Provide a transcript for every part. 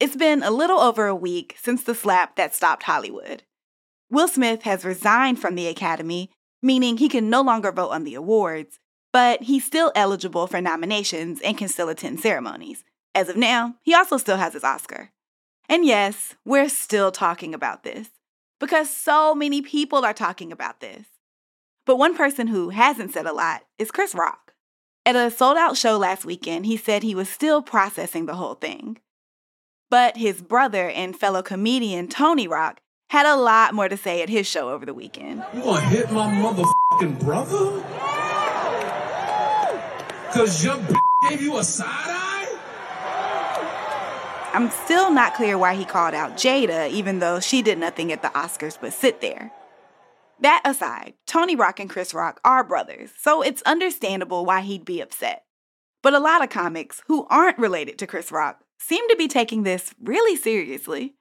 It's been a little over a week since the slap that stopped Hollywood. Will Smith has resigned from the Academy, meaning he can no longer vote on the awards, but he's still eligible for nominations and can still attend ceremonies. As of now, he also still has his Oscar. And yes, we're still talking about this because so many people are talking about this. But one person who hasn't said a lot is Chris Rock. At a sold out show last weekend, he said he was still processing the whole thing. But his brother and fellow comedian Tony Rock had a lot more to say at his show over the weekend. You gonna hit my motherfucking brother? Cause your b- gave you a side eye? I'm still not clear why he called out Jada, even though she did nothing at the Oscars but sit there. That aside, Tony Rock and Chris Rock are brothers, so it's understandable why he'd be upset. But a lot of comics who aren't related to Chris Rock seem to be taking this really seriously.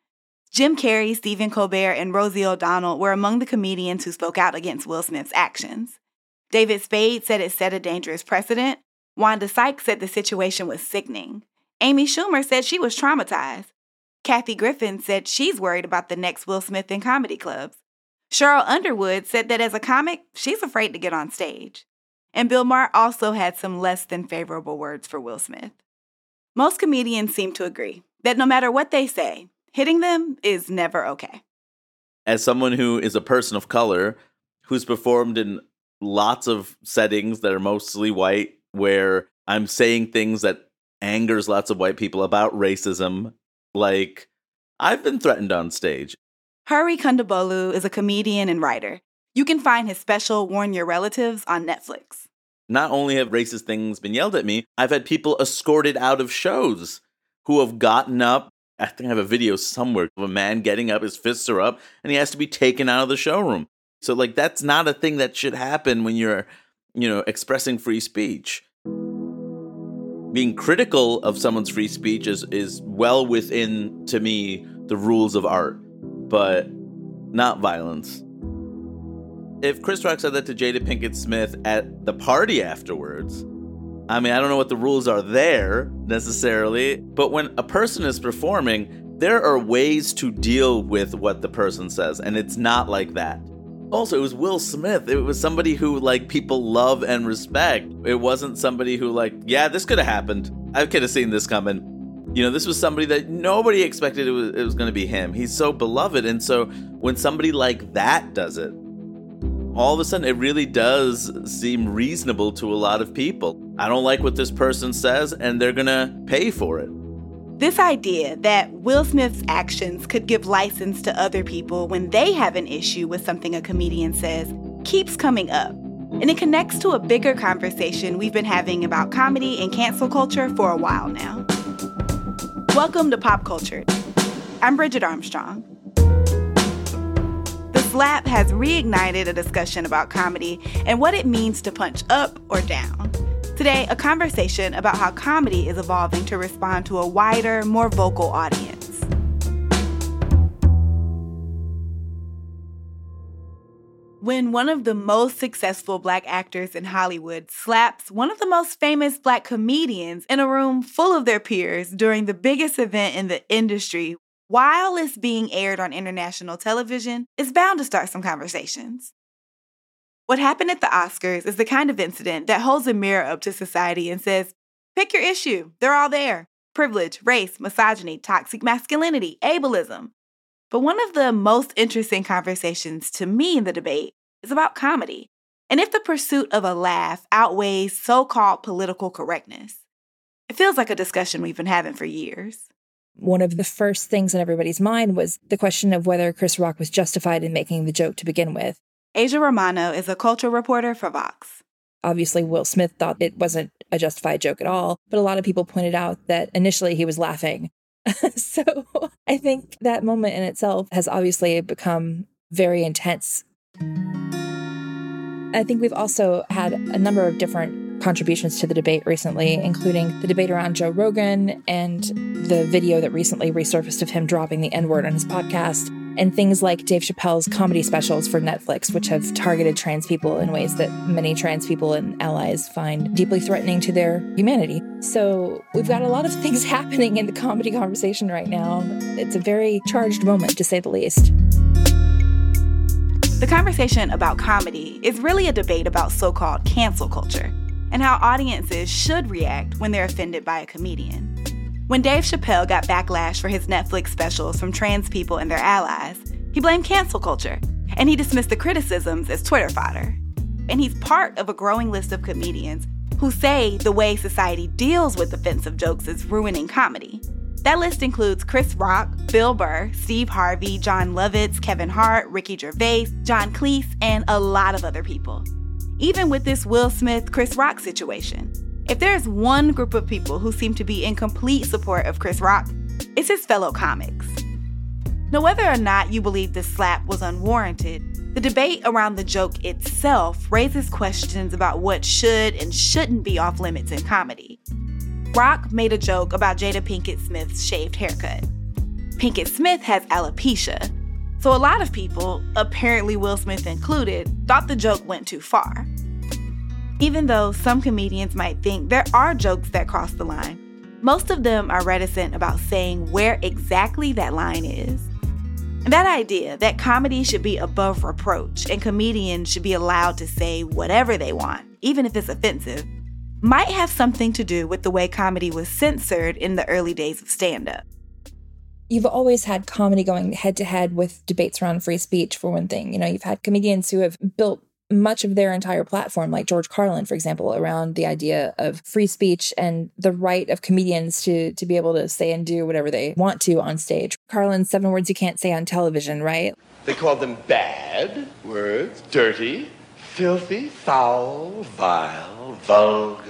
Jim Carrey, Stephen Colbert, and Rosie O'Donnell were among the comedians who spoke out against Will Smith's actions. David Spade said it set a dangerous precedent. Wanda Sykes said the situation was sickening. Amy Schumer said she was traumatized. Kathy Griffin said she's worried about the next Will Smith in comedy clubs. Sheryl Underwood said that as a comic, she's afraid to get on stage. And Bill Maher also had some less than favorable words for Will Smith. Most comedians seem to agree that no matter what they say, hitting them is never okay. As someone who is a person of color, who's performed in lots of settings that are mostly white, where I'm saying things that angers lots of white people about racism, like I've been threatened on stage. Hari Kondabolu is a comedian and writer. You can find his special Warn Your Relatives on Netflix. Not only have racist things been yelled at me, I've had people escorted out of shows who have gotten up. I think I have a video somewhere of a man getting up, his fists are up, and he has to be taken out of the showroom. So, like, that's not a thing that should happen when you're, you know, expressing free speech. Being critical of someone's free speech is, is well within, to me, the rules of art but not violence. If Chris Rock said that to Jada Pinkett Smith at the party afterwards, I mean, I don't know what the rules are there necessarily, but when a person is performing, there are ways to deal with what the person says, and it's not like that. Also, it was Will Smith. It was somebody who like people love and respect. It wasn't somebody who like, yeah, this could have happened. I could have seen this coming. You know, this was somebody that nobody expected it was, was going to be him. He's so beloved. And so when somebody like that does it, all of a sudden it really does seem reasonable to a lot of people. I don't like what this person says, and they're to pay for it. This idea that Will Smith's actions could give license to other people when they have an issue with something a comedian says keeps coming up. And it connects to a bigger conversation we've been having about comedy and cancel culture for a while now. Welcome to Pop Culture. I'm Bridget Armstrong. Slap has reignited a discussion about comedy and what it means to punch up or down. Today, a conversation about how comedy is evolving to respond to a wider, more vocal audience. when one of the most successful black actors in Hollywood slaps one of the most famous black comedians in a room full of their peers during the biggest event in the industry while it's being aired on international television is bound to start some conversations. What happened at the Oscars is the kind of incident that holds a mirror up to society and says, pick your issue, they're all there privilege, race, misogyny, toxic masculinity, ableism. But one of the most interesting conversations to me in the debate is about comedy. And if the pursuit of a laugh outweighs so called political correctness, it feels like a discussion we've been having for years. One of the first things in everybody's mind was the question of whether Chris Rock was justified in making the joke to begin with. Aja Romano is a culture reporter for Vox. Obviously, Will Smith thought it wasn't a justified joke at all, but a lot of people pointed out that initially he was laughing so I think that moment in itself has obviously become very intense. I think we've also had a number of different contributions to the debate recently, including the debate around Joe Rogan and the video that recently resurfaced of him dropping the N word on his podcast. and things like Dave Chappelle's comedy specials for Netflix, which have targeted trans people in ways that many trans people and allies find deeply threatening to their humanity. So we've got a lot of things happening in the comedy conversation right now. It's a very charged moment, to say the least. The conversation about comedy is really a debate about so called cancel culture and how audiences should react when they're offended by a comedian. When Dave Chappelle got backlash for his Netflix specials from trans people and their allies, he blamed cancel culture and he dismissed the criticisms as Twitter fodder. And he's part of a growing list of comedians who say the way society deals with offensive jokes is ruining comedy. That list includes Chris Rock, Bill Burr, Steve Harvey, Jon Lovitz, Kevin Hart, Ricky Gervais, John Cleese, and a lot of other people. Even with this Will Smith Chris Rock situation, if there's one group of people who seem to be in complete support of Chris Rock, it's his fellow comics. Now, whether or not you believe this slap was unwarranted, the debate around the joke itself raises questions about what should and shouldn't be off limits in comedy. Rock made a joke about Jada Pinkett Smith's shaved haircut. Pinkett Smith has alopecia, so a lot of people, apparently Will Smith included, thought the joke went too far. Even though some comedians might think there are jokes that cross the line, most of them are reticent about saying where exactly that line is. That idea that comedy should be above reproach and comedians should be allowed to say whatever they want, even if it's offensive, might have something to do with the way comedy was censored in the early days of stand up. You've always had comedy going head to head with debates around free speech, for one thing. You know, you've had comedians who have built much of their entire platform, like George Carlin, for example, around the idea of free speech and the right of comedians to to be able to say and do whatever they want to on stage. Carlin's seven words you can't say on television, right? They called them bad words, dirty, filthy, foul, vile, vulgar,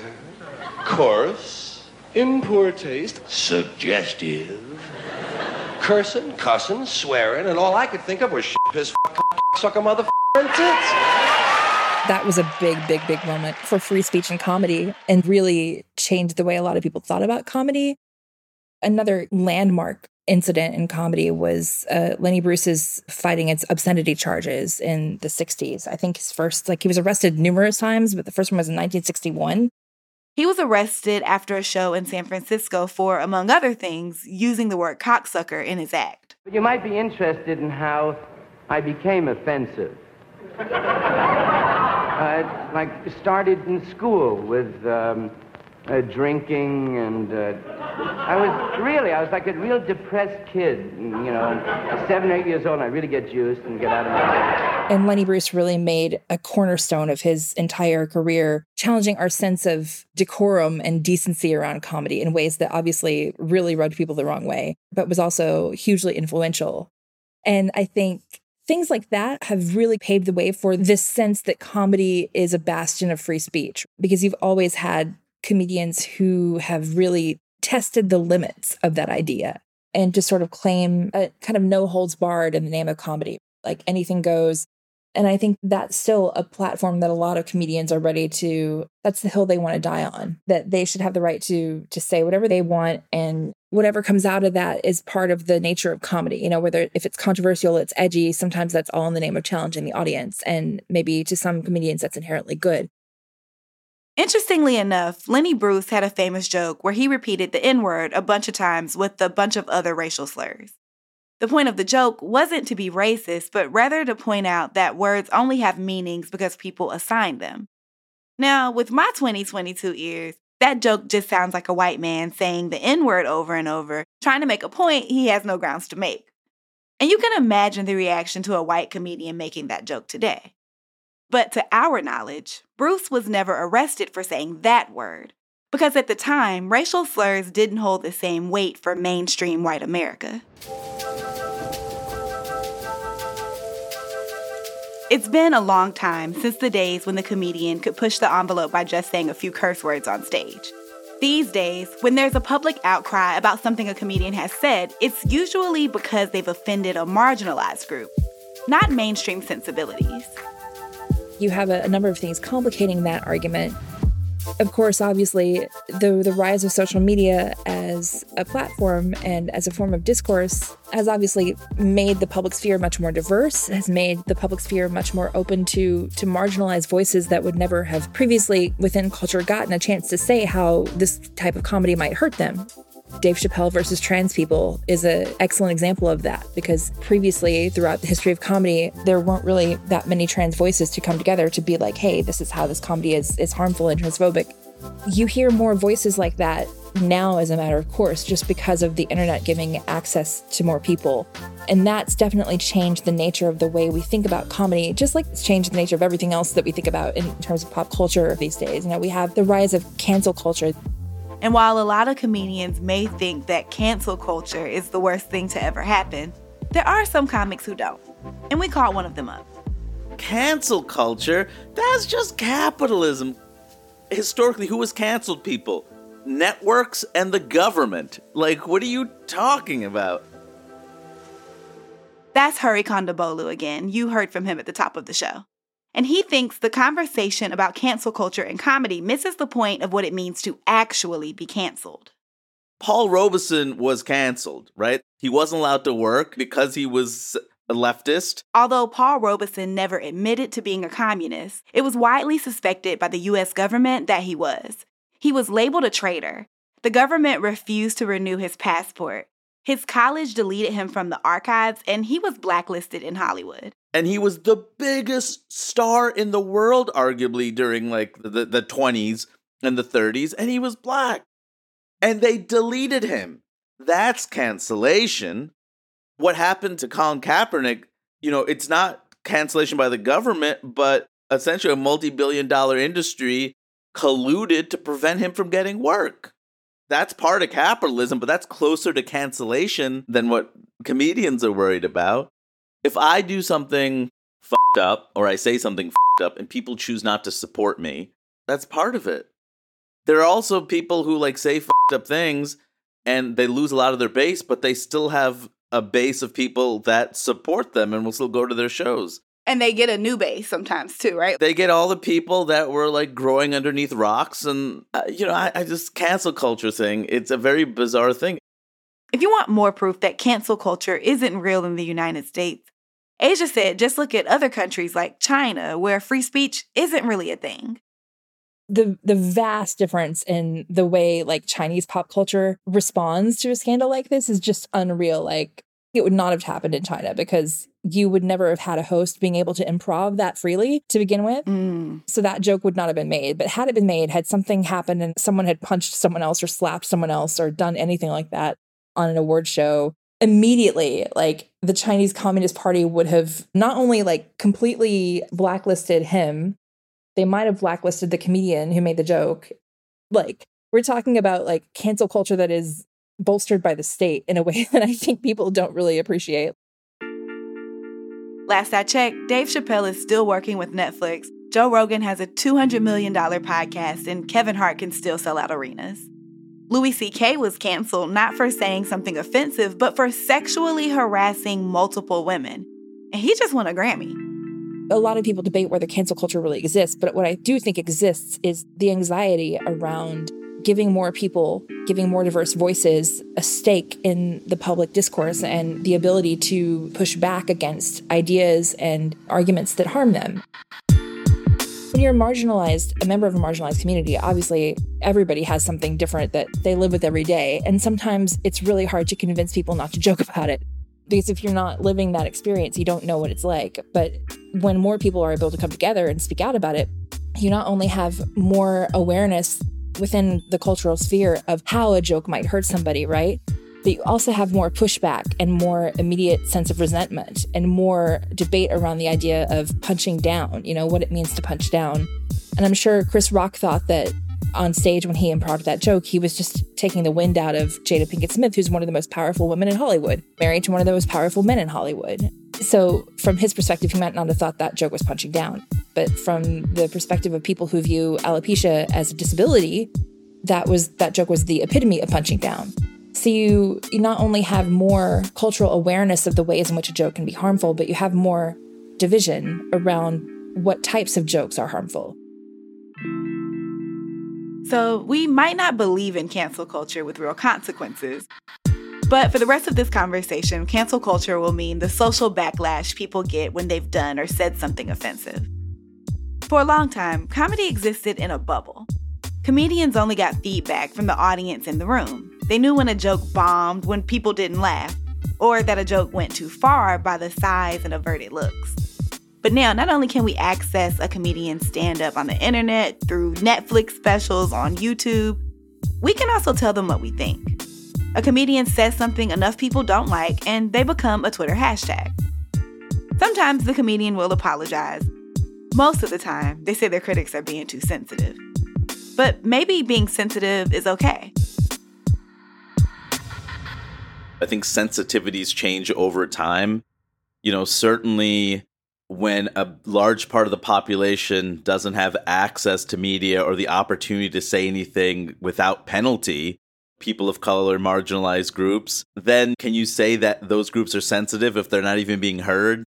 coarse, in poor taste, suggestive, cursing, cussing, swearing, and all I could think of was shit, piss, fuck, sucker, mother, and tits. That was a big, big, big moment for free speech and comedy and really changed the way a lot of people thought about comedy. Another landmark incident in comedy was uh, Lenny Bruce's fighting its obscenity charges in the 60s. I think his first, like, he was arrested numerous times, but the first one was in 1961. He was arrested after a show in San Francisco for, among other things, using the word cocksucker in his act. But you might be interested in how I became offensive. Uh, like, started in school with um, uh, drinking and uh, I was really, I was like a real depressed kid, you know, seven, eight years old, I really get juiced and get out of my And Lenny Bruce really made a cornerstone of his entire career, challenging our sense of decorum and decency around comedy in ways that obviously really rubbed people the wrong way, but was also hugely influential. And I think things like that have really paved the way for this sense that comedy is a bastion of free speech because you've always had comedians who have really tested the limits of that idea and to sort of claim a kind of no holds barred in the name of comedy, like anything goes. And I think that's still a platform that a lot of comedians are ready to that's the hill they want to die on. That they should have the right to to say whatever they want and whatever comes out of that is part of the nature of comedy. You know, whether if it's controversial, it's edgy, sometimes that's all in the name of challenging the audience. And maybe to some comedians that's inherently good. Interestingly enough, Lenny Bruce had a famous joke where he repeated the N word a bunch of times with a bunch of other racial slurs. The point of the joke wasn't to be racist, but rather to point out that words only have meanings because people assign them. Now, with my 2022 ears, that joke just sounds like a white man saying the N word over and over, trying to make a point he has no grounds to make. And you can imagine the reaction to a white comedian making that joke today. But to our knowledge, Bruce was never arrested for saying that word, because at the time, racial slurs didn't hold the same weight for mainstream white America. It's been a long time since the days when the comedian could push the envelope by just saying a few curse words on stage. These days, when there's a public outcry about something a comedian has said, it's usually because they've offended a marginalized group, not mainstream sensibilities you have a, a number of things complicating that argument. Of course, obviously, the, the rise of social media as a platform and as a form of discourse has obviously made the public sphere much more diverse, has made the public sphere much more open to, to marginalized voices that would never have previously within culture gotten a chance to say how this type of comedy might hurt them. Dave Chappelle versus trans people is an excellent example of that because previously, throughout the history of comedy, there weren't really that many trans voices to come together to be like, hey, this is how this comedy is, is harmful and transphobic. You hear more voices like that now as a matter of course, just because of the internet giving access to more people. And that's definitely changed the nature of the way we think about comedy, just like it's changed the nature of everything else that we think about in terms of pop culture these days. You know, we have the rise of cancel culture. And while a lot of comedians may think that cancel culture is the worst thing to ever happen, there are some comics who don't. And we caught one of them up. Cancel culture? That's just capitalism. Historically, who has canceled people? Networks and the government. Like, what are you talking about? That's Hari Kondabolu again. You heard from him at the top of the show. And he thinks the conversation about cancel culture and comedy misses the point of what it means to actually be canceled. Paul Robeson was canceled, right? He wasn't allowed to work because he was a leftist. Although Paul Robeson never admitted to being a communist, it was widely suspected by the US government that he was. He was labeled a traitor. The government refused to renew his passport. His college deleted him from the archives, and he was blacklisted in Hollywood. And he was the biggest star in the world, arguably, during like the, the 20s and the 30s, and he was black. And they deleted him. That's cancellation. What happened to Colin Kaepernick, you know, it's not cancellation by the government, but essentially a multi billion dollar industry colluded to prevent him from getting work that's part of capitalism, but that's closer to cancellation than what comedians are worried about. If I do something fucked up or I say something fucked up and people choose not to support me, that's part of it. There are also people who like say fucked up things and they lose a lot of their base, but they still have a base of people that support them and will still go to their shows. And they get a new base sometimes too, right? They get all the people that were like growing underneath rocks. And, uh, you know, I, I just cancel culture thing. It's a very bizarre thing. If you want more proof that cancel culture isn't real in the United States, Aja said just look at other countries like China, where free speech isn't really a thing. The the vast difference in the way like Chinese pop culture responds to a scandal like this is just unreal. Like it would not have happened in China because you would never have had a host being able to improv that freely to begin with. Mm. So that joke would not have been made. But had it been made, had something happened and someone had punched someone else or slapped someone else or done anything like that on an award show, immediately like the Chinese Communist Party would have not only like completely blacklisted him, they might have blacklisted the comedian who made the joke. Like we're talking about like cancel culture that is bolstered by the state in a way that I think people don't really appreciate. Last I checked, Dave Chappelle is still working with Netflix. Joe Rogan has a $200 million podcast, and Kevin Hart can still sell out arenas. Louis C.K. was canceled not for saying something offensive, but for sexually harassing multiple women. And he just won a Grammy. A lot of people debate whether cancel culture really exists, but what I do think exists is the anxiety around giving more people, giving more diverse voices a stake in the public discourse and the ability to push back against ideas and arguments that harm them. When you're marginalized, a member of a marginalized community, obviously everybody has something different that they live with every day. And sometimes it's really hard to convince people not to joke about it. Because if you're not living that experience, you don't know what it's like. But when more people are able to come together and speak out about it, you not only have more awareness within the cultural sphere of how a joke might hurt somebody, right? But you also have more pushback and more immediate sense of resentment and more debate around the idea of punching down, you know, what it means to punch down. And I'm sure Chris Rock thought that on stage when he improv that joke, he was just taking the wind out of Jada Pinkett Smith, who's one of the most powerful women in Hollywood, married to one of the most powerful men in Hollywood. So, from his perspective, he might not have thought that joke was punching down. But from the perspective of people who view alopecia as a disability, that was that joke was the epitome of punching down. So you, you not only have more cultural awareness of the ways in which a joke can be harmful, but you have more division around what types of jokes are harmful. So we might not believe in cancel culture with real consequences. But for the rest of this conversation, cancel culture will mean the social backlash people get when they've done or said something offensive. For a long time, comedy existed in a bubble. Comedians only got feedback from the audience in the room. They knew when a joke bombed when people didn't laugh, or that a joke went too far by the sighs and averted looks. But now, not only can we access a comedian's stand up on the internet through Netflix specials on YouTube, we can also tell them what we think. A comedian says something enough people don't like, and they become a Twitter hashtag. Sometimes the comedian will apologize. Most of the time, they say their critics are being too sensitive. But maybe being sensitive is okay. I think sensitivities change over time. You know, certainly when a large part of the population doesn't have access to media or the opportunity to say anything without penalty, people of color, marginalized groups, then can you say that those groups are sensitive if they're not even being heard?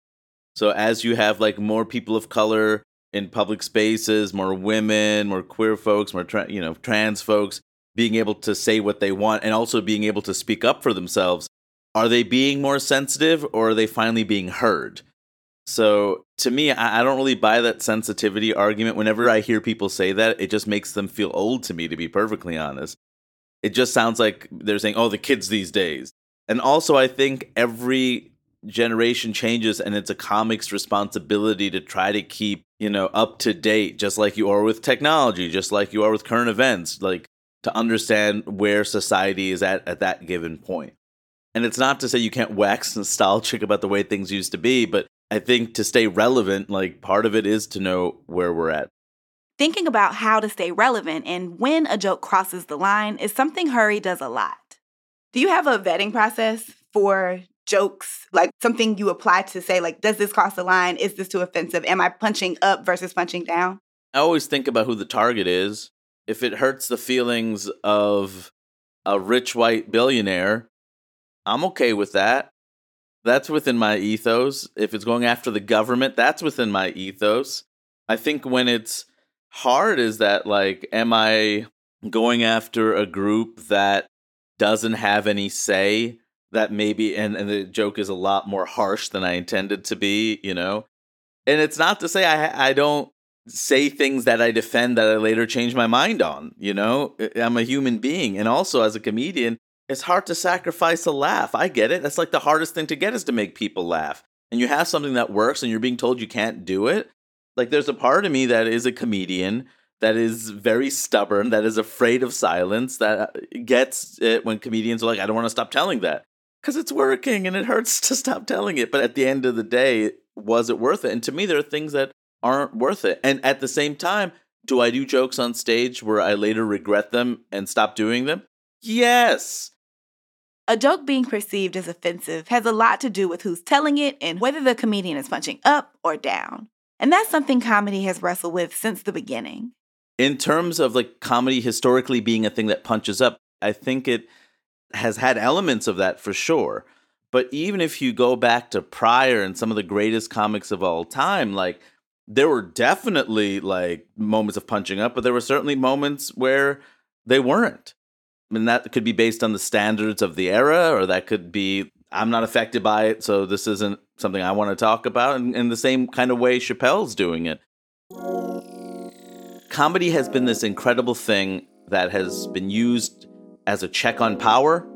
So as you have like more people of color in public spaces, more women, more queer folks, more tra- you know, trans folks being able to say what they want and also being able to speak up for themselves, are they being more sensitive or are they finally being heard? So to me, I, I don't really buy that sensitivity argument. Whenever I hear people say that, it just makes them feel old to me, to be perfectly honest. It just sounds like they're saying, oh, the kids these days. And also, I think every generation changes and it's a comic's responsibility to try to keep, you know, up to date, just like you are with technology, just like you are with current events, like to understand where society is at at that given point. And it's not to say you can't wax nostalgic about the way things used to be, but I think to stay relevant, like part of it is to know where we're at. Thinking about how to stay relevant and when a joke crosses the line is something Hari does a lot. Do you have a vetting process for jokes? Like something you apply to say, like, does this cross the line? Is this too offensive? Am I punching up versus punching down? I always think about who the target is. If it hurts the feelings of a rich white billionaire, I'm okay with that. That's within my ethos. If it's going after the government, that's within my ethos. I think when it's hard is that like am I going after a group that doesn't have any say that maybe and, and the joke is a lot more harsh than I intended to be, you know? And it's not to say I I don't say things that I defend that I later change my mind on, you know? I'm a human being and also as a comedian, it's hard to sacrifice a laugh. I get it. That's like the hardest thing to get is to make people laugh. And you have something that works and you're being told you can't do it. Like there's a part of me that is a comedian that is very stubborn, that is afraid of silence, that uh, gets it when comedians are like, I don't want to stop telling that because it's working and it hurts to stop telling it. But at the end of the day, was it worth it? And to me, there are things that aren't worth it. And at the same time, do I do jokes on stage where I later regret them and stop doing them? Yes. A joke being perceived as offensive has a lot to do with who's telling it and whether the comedian is punching up or down. And that's something comedy has wrestled with since the beginning. In terms of like comedy historically being a thing that punches up, I think it has had elements of that for sure. But even if you go back to Pryor and some of the greatest comics of all time, like there were definitely like moments of punching up, but there were certainly moments where they weren't. I mean, that could be based on the standards of the era, or that could be I'm not affected by it, so this isn't something I want to talk about. And in the same kind of way Chappelle's doing it. Comedy has been this incredible thing that has been used as a check on power,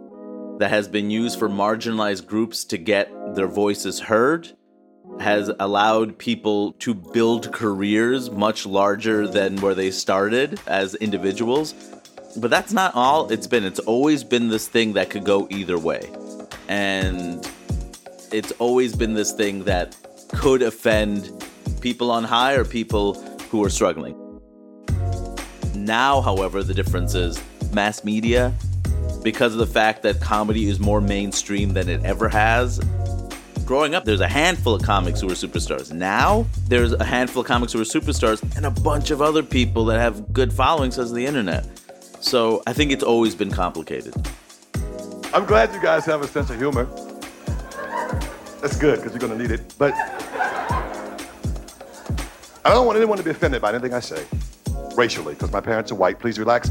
that has been used for marginalized groups to get their voices heard, has allowed people to build careers much larger than where they started as individuals but that's not all it's been. It's always been this thing that could go either way. And it's always been this thing that could offend people on high or people who are struggling. Now, however, the difference is mass media, because of the fact that comedy is more mainstream than it ever has. Growing up, there's a handful of comics who are superstars. Now, there's a handful of comics who are superstars and a bunch of other people that have good followings as the internet. So I think it's always been complicated. I'm glad you guys have a sense of humor. That's good because you're going to need it. But I don't want anyone to be offended by anything I say. racially, because my parents are white. Please relax.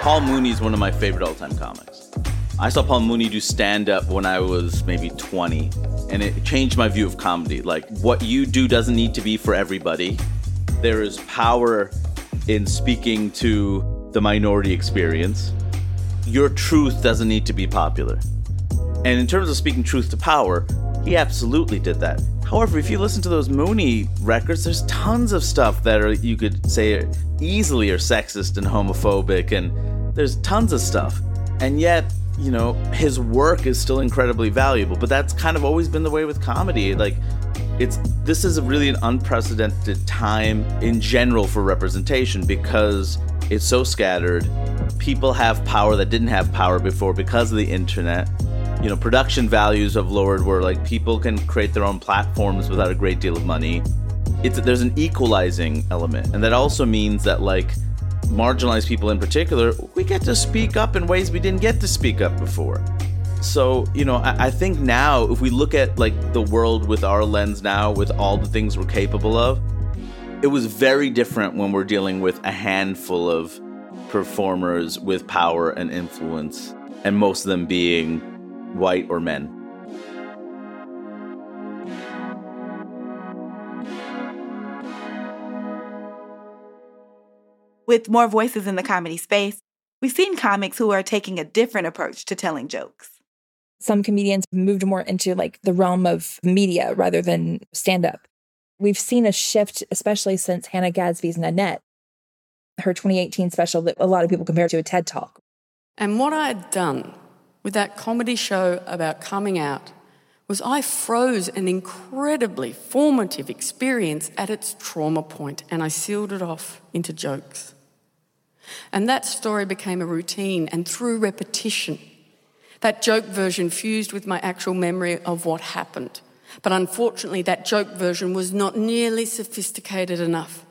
Paul Mooney is one of my favorite all-time comics. I saw Paul Mooney do stand-up when I was maybe 20, and it changed my view of comedy. Like, what you do doesn't need to be for everybody. There is power in speaking to the minority experience. Your truth doesn't need to be popular. And in terms of speaking truth to power, he absolutely did that. However, if you listen to those Mooney records, there's tons of stuff that are you could say easily are sexist and homophobic, and there's tons of stuff. And yet, you know, his work is still incredibly valuable. But that's kind of always been the way with comedy. Like, it's this is really an unprecedented time in general for representation because it's so scattered. People have power that didn't have power before because of the internet. You know, production values have lowered where like people can create their own platforms without a great deal of money. It's there's an equalizing element, and that also means that like marginalized people in particular, we get to speak up in ways we didn't get to speak up before. So, you know, I, I, think now if we look at like the world with our lens now, with all the things we're capable of, it was very different when we're dealing with a handful of performers with power and influence, and most of them being white or men. With more voices in the comedy space, we've seen comics who are taking a different approach to telling jokes. Some comedians moved more into like the realm of media rather than stand up. We've seen a shift, especially since Hannah Gadsby's Nanette, her 2018 special that a lot of people compare to a TED Talk. And what I had done with that comedy show about coming out was I froze an incredibly formative experience at its trauma point and I sealed it off into jokes. And that story became a routine, and through repetition, that joke version fused with my actual memory of what happened. But unfortunately, that joke version was not nearly sophisticated enough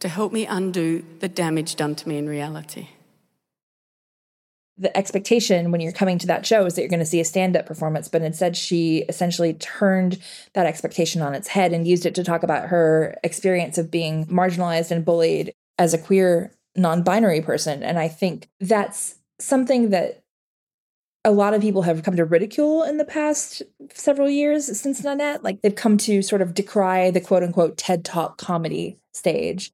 to help me undo the damage done to me in reality. The expectation when you're coming to that show is that you're going to see a stand up performance, but instead, she essentially turned that expectation on its head and used it to talk about her experience of being marginalized and bullied as a queer non binary person. And I think that's something that a lot of people have come to ridicule in the past several years since Nanette. Like they've come to sort of decry the quote unquote TED Talk comedy stage.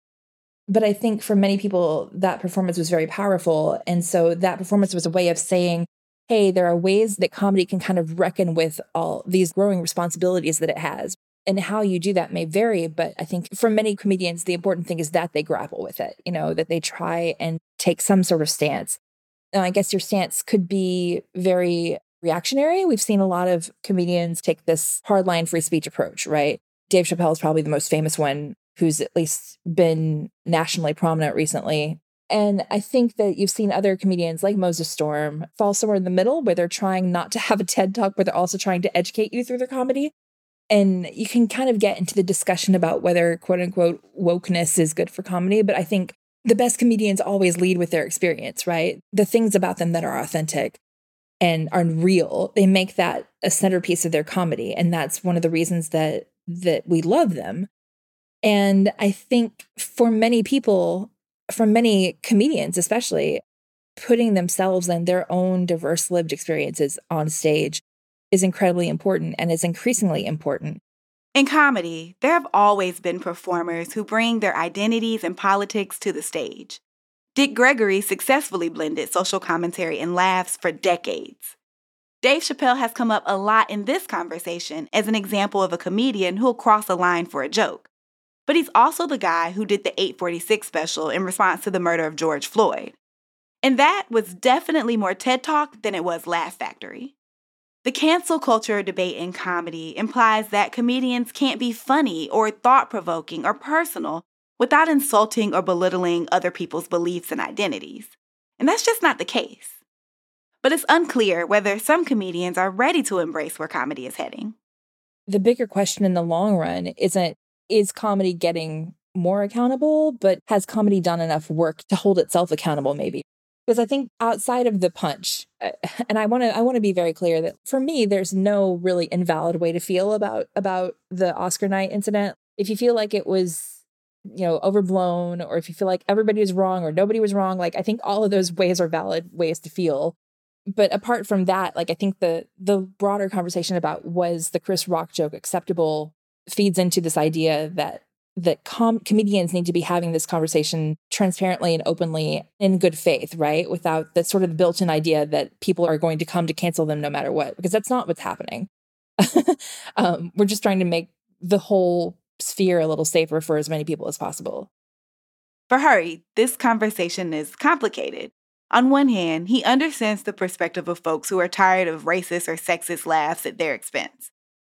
But I think for many people, that performance was very powerful. And so that performance was a way of saying, hey, there are ways that comedy can kind of reckon with all these growing responsibilities that it has. And how you do that may vary, but I think for many comedians, the important thing is that they grapple with it, you know, that they try and take some sort of stance. Now, I guess your stance could be very reactionary. We've seen a lot of comedians take this hardline free speech approach, right? Dave Chappelle is probably the most famous one who's at least been nationally prominent recently. And I think that you've seen other comedians like Moses Storm fall somewhere in the middle where they're trying not to have a TED talk, but they're also trying to educate you through their comedy. And you can kind of get into the discussion about whether quote unquote wokeness is good for comedy. But I think the best comedians always lead with their experience, right? The things about them that are authentic and are real, they make that a centerpiece of their comedy. And that's one of the reasons that that we love them. And I think for many people, for many comedians especially, putting themselves and their own diverse lived experiences on stage is incredibly important and is increasingly important. In comedy, there have always been performers who bring their identities and politics to the stage. Dick Gregory successfully blended social commentary and laughs for decades. Dave Chappelle has come up a lot in this conversation as an example of a comedian who'll cross a line for a joke. But he's also the guy who did the 846 special in response to the murder of George Floyd. And that was definitely more TED Talk than it was Laugh Factory. The cancel culture debate in comedy implies that comedians can't be funny or thought provoking or personal without insulting or belittling other people's beliefs and identities. And that's just not the case. But it's unclear whether some comedians are ready to embrace where comedy is heading. The bigger question in the long run isn't is comedy getting more accountable, but has comedy done enough work to hold itself accountable, maybe? because I think outside of the punch, uh, and I want to I want to be very clear that for me, there's no really invalid way to feel about about the Oscar night incident. If you feel like it was you know, overblown or if you feel like everybody was wrong or nobody was wrong, like I think all of those ways are valid ways to feel. But apart from that, like I think the the broader conversation about was the Chris Rock joke acceptable feeds into this idea that that com- comedians need to be having this conversation transparently and openly in good faith, right? Without the sort of built-in idea that people are going to come to cancel them no matter what, because that's not what's happening. um, we're just trying to make the whole sphere a little safer for as many people as possible. For Hari, this conversation is complicated. On one hand, he understands the perspective of folks who are tired of racist or sexist laughs at their expense.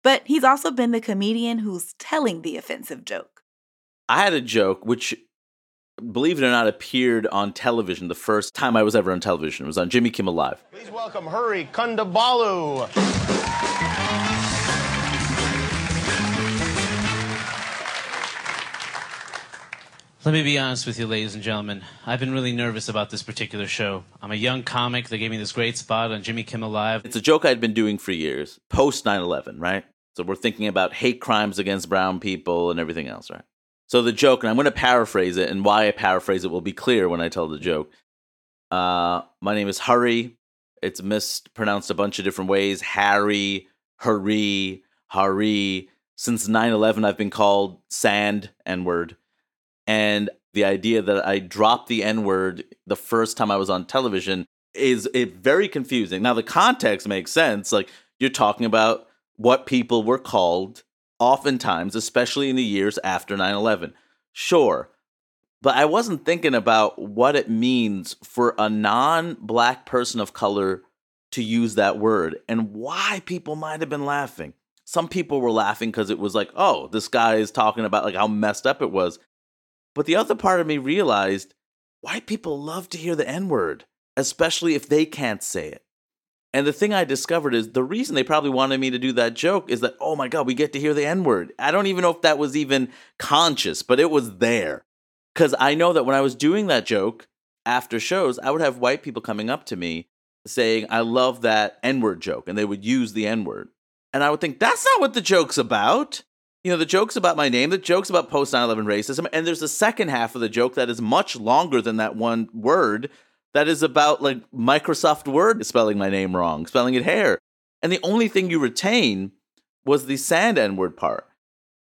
But he's also been the comedian who's telling the offensive joke. I had a joke which, believe it or not, appeared on television the first time I was ever on television. It was on Jimmy Kimmel Live. Please welcome Hari Kondabolu. Let me be honest with you, ladies and gentlemen. I've been really nervous about this particular show. I'm a young comic. They gave me this great spot on Jimmy Kimmel Live. It's a joke I'd been doing for years, post 9 11, right? So we're thinking about hate crimes against brown people and everything else, right? So the joke, and I'm going to paraphrase it, and why I paraphrase it will be clear when I tell the joke. Uh, my name is Hari. It's mispronounced a bunch of different ways. Harry, Hurry, Hari. Since 9 11, I've been called Sand, N word. And the idea that I dropped the N word the first time I was on television is it very confusing. Now, the context makes sense. Like, you're talking about what people were called oftentimes, especially in the years after 9 11. Sure. But I wasn't thinking about what it means for a non black person of color to use that word and why people might have been laughing. Some people were laughing because it was like, oh, this guy is talking about like how messed up it was. But the other part of me realized white people love to hear the N word, especially if they can't say it. And the thing I discovered is the reason they probably wanted me to do that joke is that, oh my God, we get to hear the N word. I don't even know if that was even conscious, but it was there. Because I know that when I was doing that joke after shows, I would have white people coming up to me saying, I love that N word joke. And they would use the N word. And I would think, that's not what the joke's about you know, the joke's about my name, the joke's about post 9 11 racism, and there's a second half of the joke that is much longer than that one word that is about like Microsoft Word spelling my name wrong, spelling it hair. And the only thing you retain was the sand N word part.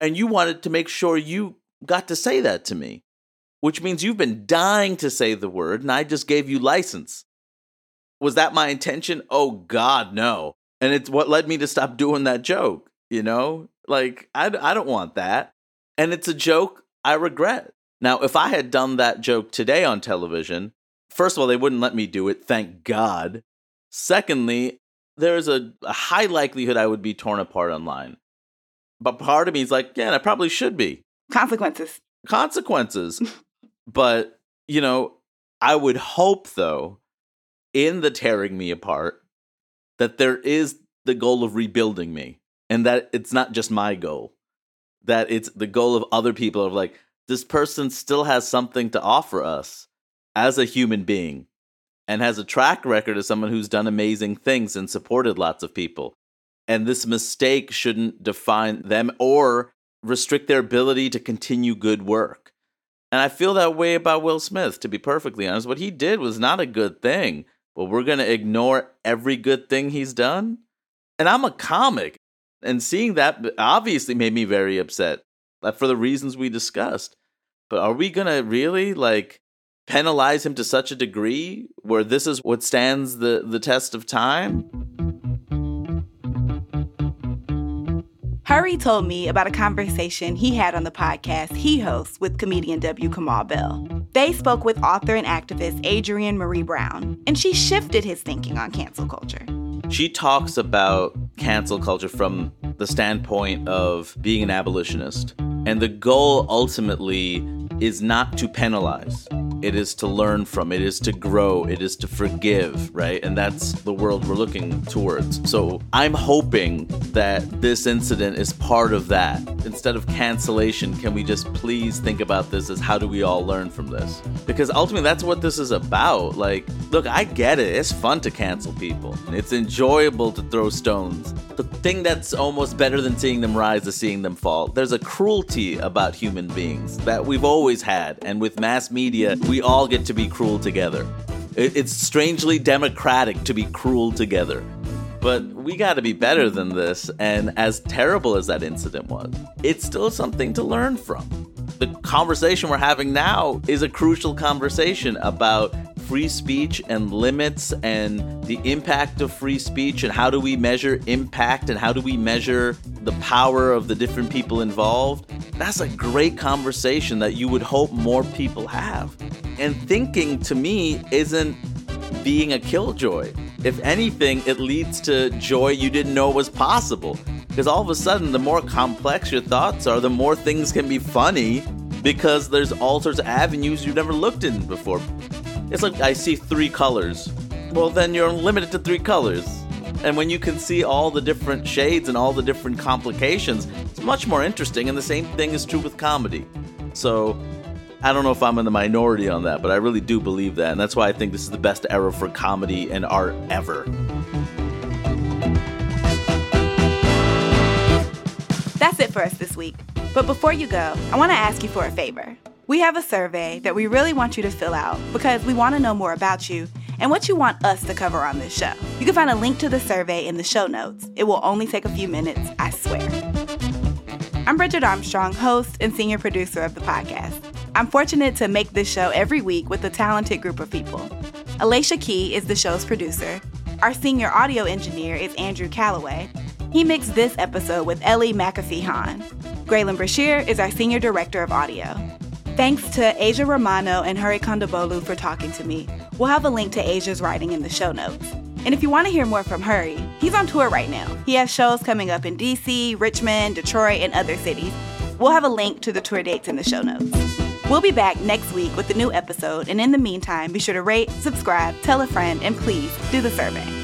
And you wanted to make sure you got to say that to me, which means you've been dying to say the word, and I just gave you license. Was that my intention? Oh, God, no. And it's what led me to stop doing that joke, you know? Like, I, I don't want that. And it's a joke I regret. Now, if I had done that joke today on television, first of all, they wouldn't let me do it, thank God. Secondly, there's a, a high likelihood I would be torn apart online. But part of me is like, yeah, I probably should be. Consequences. Consequences. but, you know, I would hope, though, in the tearing me apart, that there is the goal of rebuilding me and that it's not just my goal that it's the goal of other people of like this person still has something to offer us as a human being and has a track record as someone who's done amazing things and supported lots of people. And this mistake shouldn't define them or restrict their ability to continue good work. And i feel that way about will smith to be perfectly honest. What he did was not a good thing but we're going to ignore every good thing he's done. And i'm a comic and seeing that obviously made me very upset uh, for the reasons we discussed. But are we going to really like penalize him to such a degree where this is what stands the, the test of time? Hari told me about a conversation he had on the podcast he hosts with comedian W. Kamau Bell. They spoke with author and activist Adrienne Maree Brown, and she shifted his thinking on cancel culture. She talks about cancel culture from the standpoint of being an abolitionist. And the goal ultimately is not to penalize. It is to learn from, it is to grow, it is to forgive, right? And that's the world we're looking towards. So I'm hoping that this incident is part of that. Instead of cancellation, can we just please think about this as how do we all learn from this? Because ultimately, that's what this is about. Like, look, I get it. It's fun to cancel people, it's enjoyable to throw stones. The thing that's almost better than seeing them rise is seeing them fall. There's a cruelty about human beings that we've always had, and with mass media, we all get to be cruel together. It's strangely democratic to be cruel together. But we got to be better than this, and as terrible as that incident was, it's still something to learn from. The conversation we're having now is a crucial conversation about free speech and limits and the impact of free speech and how do we measure impact and how do we measure the power of the different people involved. That's a great conversation that you would hope more people have. And thinking to me isn't being a killjoy. If anything, it leads to joy you didn't know was possible. Because all of a sudden, the more complex your thoughts are, the more things can be funny because there's all sorts of avenues you've never looked in before. It's like I see three colors. Well, then you're limited to three colors. And when you can see all the different shades and all the different complications, it's much more interesting. And the same thing is true with comedy. So I don't know if I'm in the minority on that, but I really do believe that. And that's why I think this is the best era for comedy and art ever. That's it for us this week. But before you go, I want to ask you for a favor. We have a survey that we really want you to fill out because we want to know more about you and what you want us to cover on this show. You can find a link to the survey in the show notes. It will only take a few minutes, I swear. I'm Bridget Armstrong, host and senior producer of the podcast. I'm fortunate to make this show every week with a talented group of people. Alicia Key is the show's producer. Our senior audio engineer is Andrew Calloway. He mixed this episode with Ellie McAfee Hahn. Graelyn Brashear is our senior director of audio. Thanks to Aja Romano and Hari Kondabolu for talking to me. We'll have a link to Aja's writing in the show notes. And if you want to hear more from Hari, he's on tour right now. He has shows coming up in DC, Richmond, Detroit, and other cities. We'll have a link to the tour dates in the show notes. We'll be back next week with a new episode, and in the meantime, be sure to rate, subscribe, tell a friend, and please do the survey.